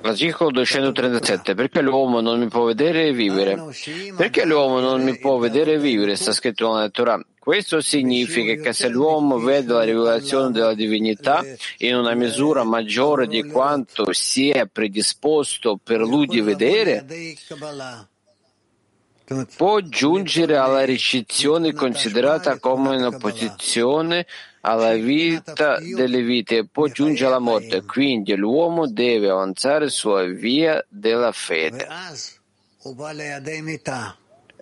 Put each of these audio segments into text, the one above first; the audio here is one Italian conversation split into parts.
L'articolo 237. Perché l'uomo non mi può vedere e vivere? Perché l'uomo non mi può vedere e vivere? Sta scritto nella Torah. Questo significa che se l'uomo vede la rivelazione della divinità in una misura maggiore di quanto si è predisposto per lui di vedere, può giungere alla ricezione considerata come una posizione alla vita delle vite e poi giunge alla morte. Quindi l'uomo deve avanzare sulla via della fede.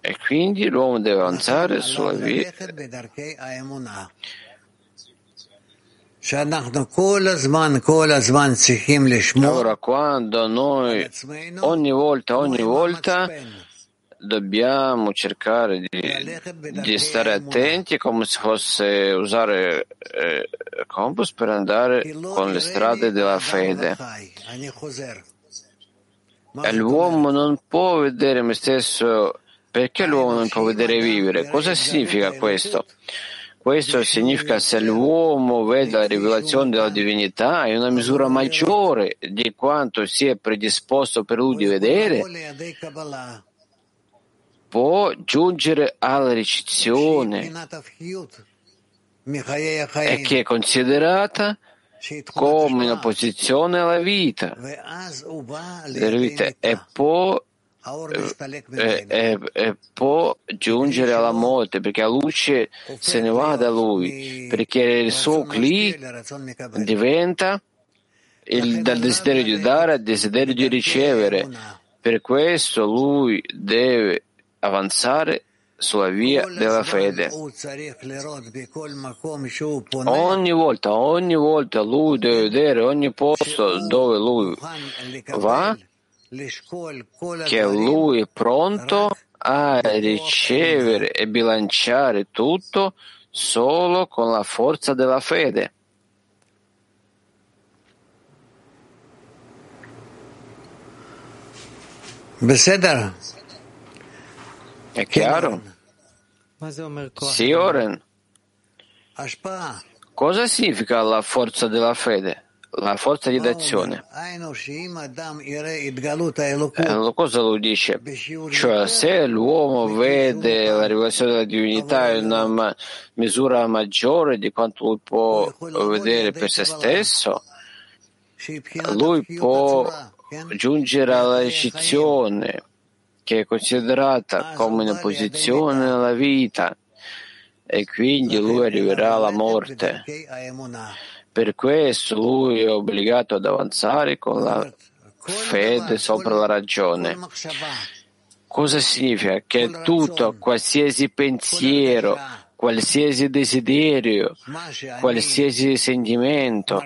E quindi l'uomo deve avanzare sulla via. Allora, quando noi ogni volta, ogni volta dobbiamo cercare di, di, stare attenti come se fosse usare eh, compass per andare con le strade della fede. E l'uomo non può vedere me stesso. Perché l'uomo non può vedere vivere? Cosa significa questo? Questo significa se l'uomo vede la rivelazione della divinità in una misura maggiore di quanto si è predisposto per lui di vedere, può giungere alla ricezione. E che è considerata come una posizione alla vita, vita e può, e, e, e può giungere alla morte perché la luce se ne va da lui perché il suo cli diventa il, dal desiderio di dare al desiderio di ricevere. Per questo lui deve avanzare sulla via della fede. Ogni volta, ogni volta lui deve vedere ogni posto dove lui va, che lui è pronto a ricevere e bilanciare tutto solo con la forza della fede. Beseder. È chiaro? Sì, Oren. Cosa significa la forza della fede? La forza di d'azione. Eh, cosa lo dice? Cioè, se l'uomo vede la rivelazione della divinità in una misura maggiore di quanto lui può vedere per se stesso, lui può giungere alla ricezione che è considerata come una posizione nella vita e quindi lui arriverà alla morte. Per questo lui è obbligato ad avanzare con la fede sopra la ragione. Cosa significa? Che tutto, qualsiasi pensiero, qualsiasi desiderio, qualsiasi sentimento,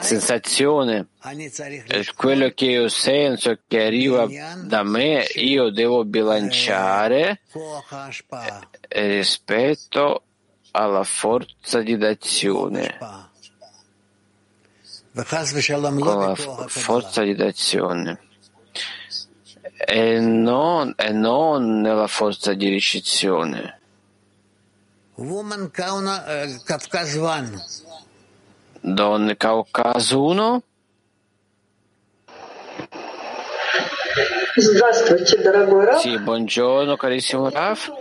sensazione, quello che io sento che arriva da me, io devo bilanciare rispetto alla forza di d'azione. Con la forza di d'azione. E non, e non nella forza di ricezione. Woman Kafkaz 1. Donne Caucaso 1. Sì, buongiorno carissimo Raf.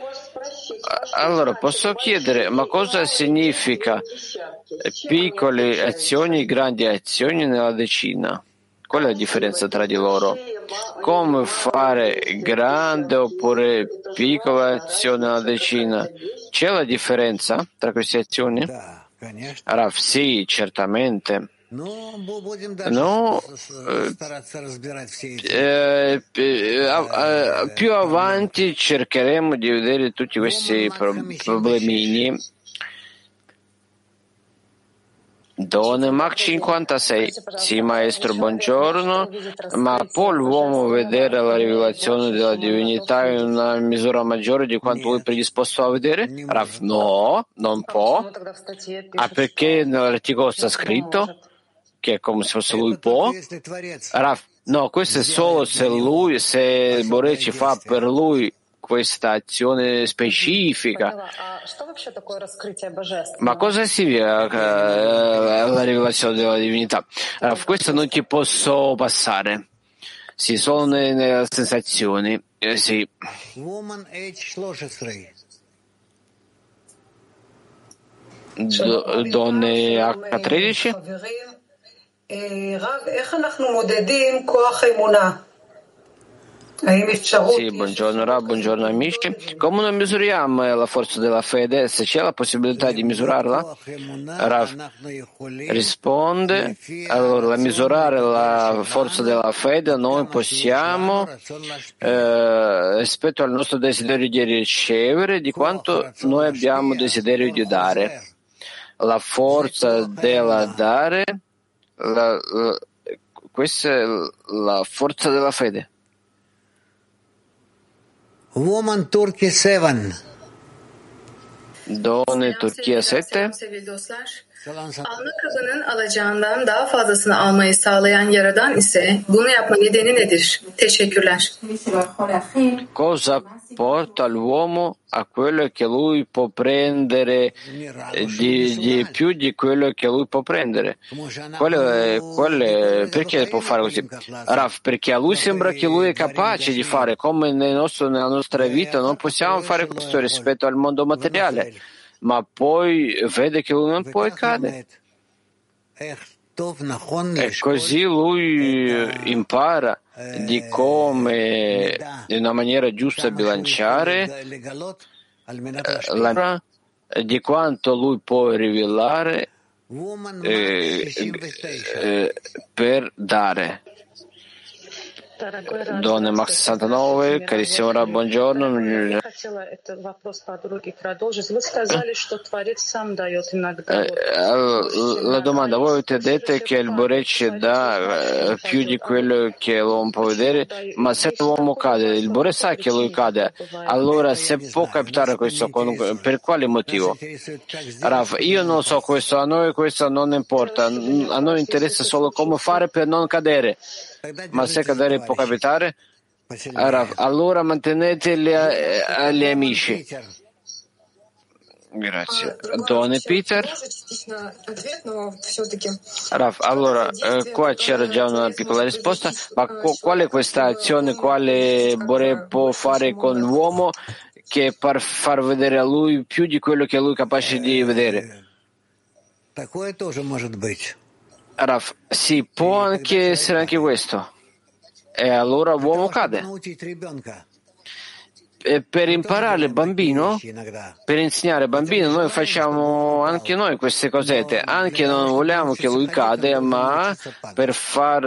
Allora, posso chiedere, ma cosa significa piccole azioni e grandi azioni nella decina? Qual è la differenza tra di loro? Come fare grande oppure piccola azione nella decina? C'è la differenza tra queste azioni? Raf, sì, certamente. No, eh, eh, più avanti cercheremo di vedere tutti questi problemini Donne Mach 56. Sì, maestro, buongiorno. Ma può l'uomo vedere la rivelazione della divinità in una misura maggiore di quanto lui è predisposto a vedere? Rav, no, non può. Ah, perché nell'articolo sta scritto che è come se fosse lui può? Rav, No, questo è solo se lui, se Bore ci fa per lui questa azione specifica. Ma cosa significa eh, la rivelazione della divinità? Allora, questo non ti posso passare. Sì, solo nelle sensazioni. Eh, sì. Do, donne H13? Sì, buongiorno Rab, buongiorno amici. Come noi misuriamo la forza della fede? Se c'è la possibilità di misurarla? Rav risponde, allora misurare la forza della fede noi possiamo eh, rispetto al nostro desiderio di ricevere di quanto noi abbiamo desiderio di dare. La forza della dare la, la, questa è la forza della fede. Woman Turkey 7. Doğu ne Türkiye 7. Alma kabının alacağından daha fazlasını almayı sağlayan Yaradan ise bunu yapma nedeni nedir? Teşekkürler. Cosa porta l'uomo a quello che lui può prendere di, di più di quello che lui può prendere? Quello, quello, perché può fare così? Raf, perché a lui sembra che lui è capace di fare, come nel nostro, nella nostra vita non possiamo fare questo rispetto al mondo materiale ma poi vede che lui non può e cade. E così lui impara di come in una maniera giusta bilanciare la, di quanto lui può rivelare eh, eh, per dare. Donne Max 69, carissimo Rab, buongiorno. La domanda, voi avete detto che il Borec dà più di quello che l'uomo può vedere, ma se l'uomo cade, il Bore sa che lui cade, allora se può captare questo, per quale motivo? Raf, io non so questo, a noi questo non importa, a noi interessa solo come fare per non cadere. Ma se cadere può capitare, allora mantenete gli amici. Grazie. Donne Peter. Raf, allora, eh, qua c'era già una piccola risposta, ma qual è questa azione, quale Bore può fare con l'uomo che per far vedere a lui più di quello che lui è capace di vedere? Raf, sì, può anche essere anche questo. E allora l'uomo cade. E per imparare il bambino, per insegnare al bambino, noi facciamo anche noi queste cosette. Anche non vogliamo che lui cade, ma per far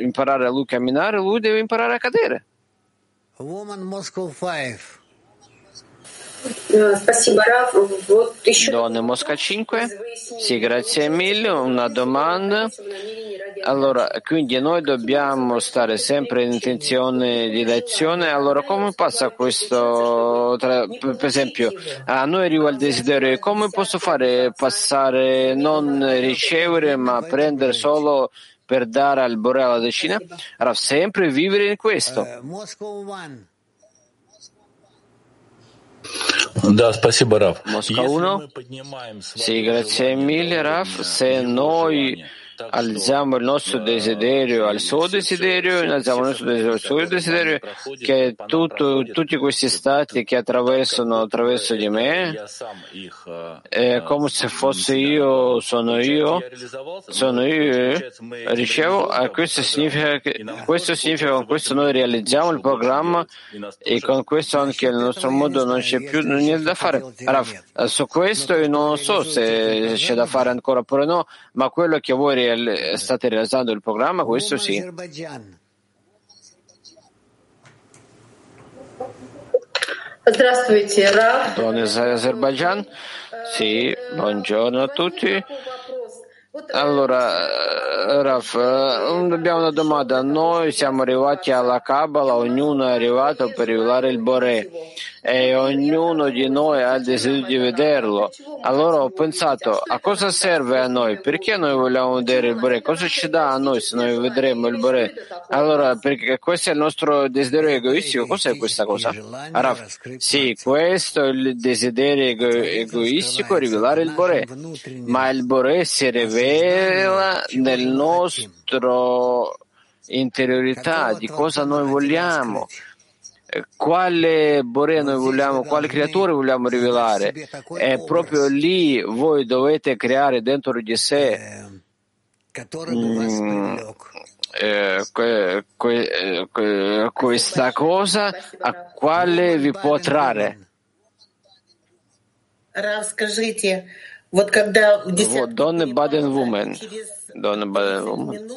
imparare a lui a camminare, lui deve imparare a cadere. Donne Mosca 5, sì, grazie mille. Una domanda. Allora, quindi noi dobbiamo stare sempre in intenzione di lezione. Allora, come passa questo? Tra, per esempio, a noi arriva il desiderio, come posso fare passare, non ricevere, ma prendere solo per dare al Borea la decina? Allora, sempre vivere in questo. Да, спасибо, Раф. Mosca 1. Sì, grazie mille, Raf. Se noi alziamo il nostro desiderio al suo desiderio, alziamo il nostro desiderio al suo desiderio, che tutto, tutti questi stati che attraversano attraverso di me, è come se fosse io, sono io, sono io, ricevo, questo significa che, questo significa che con questo noi realizziamo il programma e con questo anche nel nostro mondo non c'è più niente da fare. Allora, su questo io non so se c'è da fare ancora oppure no, ma quello che voi state realizzando il programma, questo sì. Здравствуйте, Раф. Don Azerbaijan. Sì, buongiorno a tutti. Allora, Raf, abbiamo una domanda. Noi siamo arrivati alla Kabbalah, ognuno è arrivato per rivelare il Bore e ognuno di noi ha il desiderio di vederlo. Allora ho pensato, a cosa serve a noi? Perché noi vogliamo vedere il Bore? Cosa ci dà a noi se noi vedremo il Bore? Allora, perché questo è il nostro desiderio egoistico. Cos'è questa cosa? Raf, sì, questo è il desiderio ego- egoistico, rivelare il Bore. Ma il Bore si rivela nel nostro interiorità di cosa noi vogliamo quale Borea noi vogliamo, quale creatura vogliamo rivelare. E proprio lì voi dovete creare dentro di sé mm, eh, que, que, que, questa cosa a quale vi può trarre. Donne Baden Women. Donne Baden Women.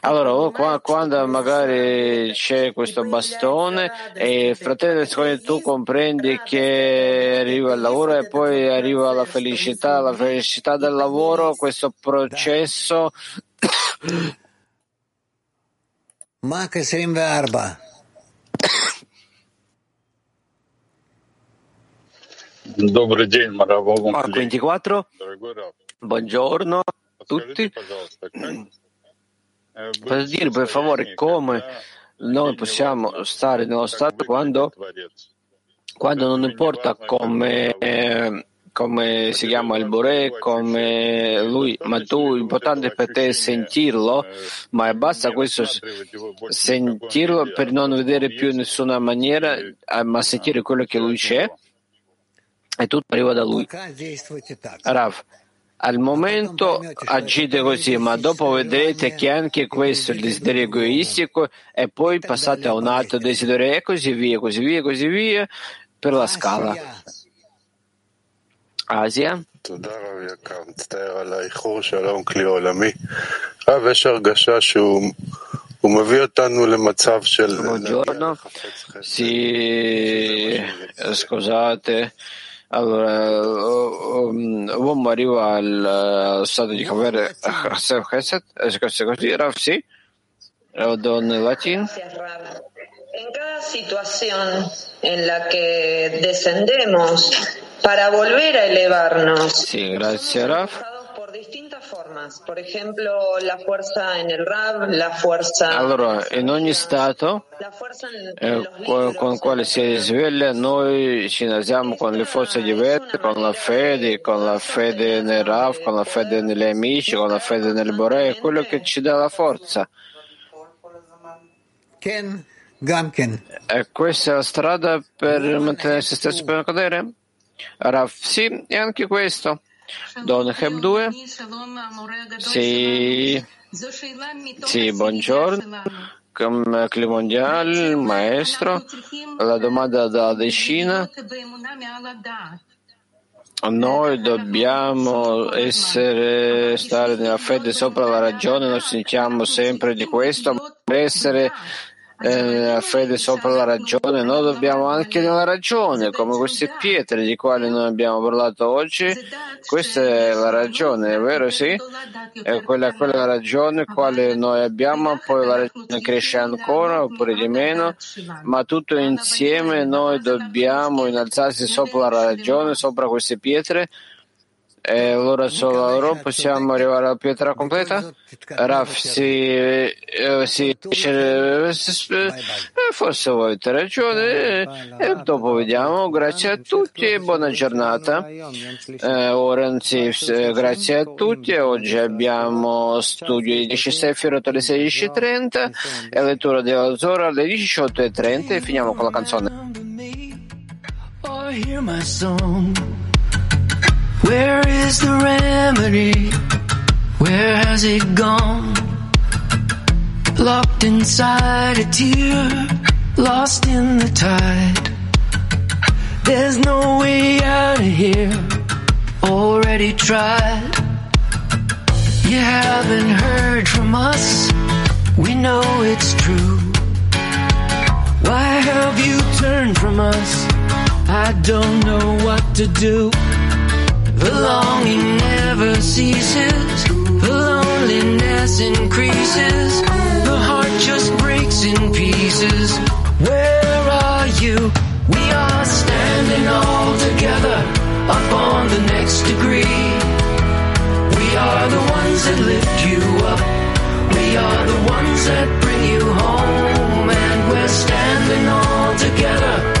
Allora, quando magari c'è questo bastone e fratello, tu comprendi che arriva il lavoro e poi arriva la felicità, la felicità del lavoro, questo processo. Mach 24. Добрый день, Мараволом. Marco 24. Buongiorno a tutti. Per dire per favore come? noi possiamo stare nello stato quando, quando non importa come, eh, come si chiama il Bore, come lui, ma tu, l'importante per te è sentirlo, ma basta questo sentirlo per non vedere più in nessuna maniera, ma sentire quello che lui c'è e tutto arriva da lui. Rav, al momento agite così, ma dopo vedrete che anche questo è il desiderio egoistico e poi passate a un altro desiderio e così via, così via, così via per la scala. Asia. Buongiorno. Sì, scusate. Allora, l'uomo arriva al stato di Kaver Chesed, così, Rav, sì? Don Latin. En cada situación en la que descendemos para volver a elevarnos, sì, grazie, Rav. Allora, in ogni stato la fuerza en, eh, en los con, libros, con quale si risveglia, noi ci innalziamo con le forze diverse, con la fede, con la fede nel Rav, con la fede negli amici, con la fede nel Bore, è quello che ci dà la forza. Ken, Gamken. E questa è la strada per mantenere se stesso per cadere? Rav, sì, e anche questo. Don Heb 2. Sì, sì, buongiorno. Come Climondial, maestro. La domanda da decina. Noi dobbiamo essere, stare nella fede sopra la ragione, noi sentiamo sempre di questo, ma essere eh, fede sopra la ragione, noi dobbiamo anche nella ragione, come queste pietre di quali noi abbiamo parlato oggi. Questa è la ragione, è vero? Sì? È quella, quella è la ragione quale noi abbiamo, poi la ragione cresce ancora oppure di meno, ma tutto insieme noi dobbiamo innalzarsi sopra la ragione, sopra queste pietre. E allora solo loro possiamo arrivare alla pietra completa? Raf, eh, sì, eh, forse avete ragione e dopo vediamo. Grazie a tutti e buona giornata. Eh, ora sì, grazie a tutti. Oggi abbiamo studio di 10 Sefirot alle 16.30 e lettura della Zora alle 18.30 e finiamo con la canzone. Where is the remedy? Where has it gone? Locked inside a tear, lost in the tide. There's no way out of here, already tried. You haven't heard from us, we know it's true. Why have you turned from us? I don't know what to do. The longing never ceases. The loneliness increases. The heart just breaks in pieces. Where are you? We are standing all together up on the next degree. We are the ones that lift you up. We are the ones that bring you home. And we're standing all together.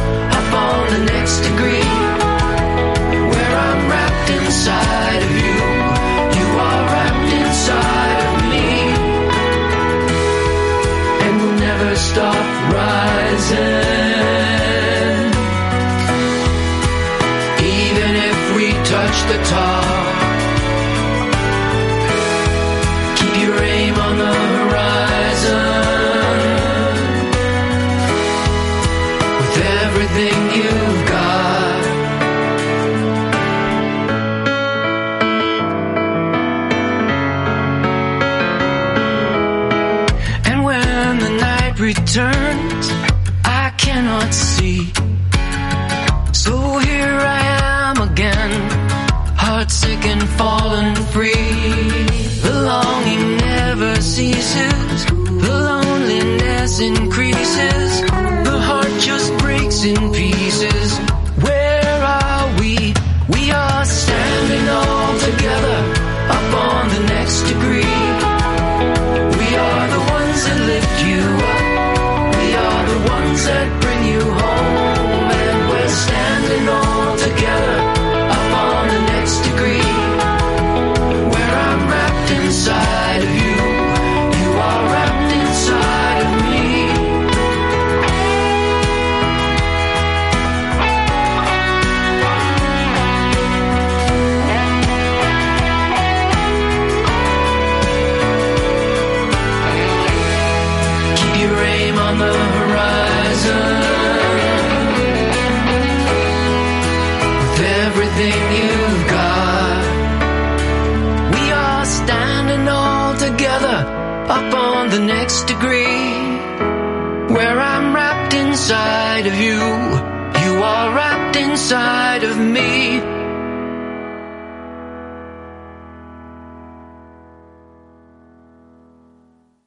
up on the next degree, where I'm wrapped inside of you, you are wrapped inside of me.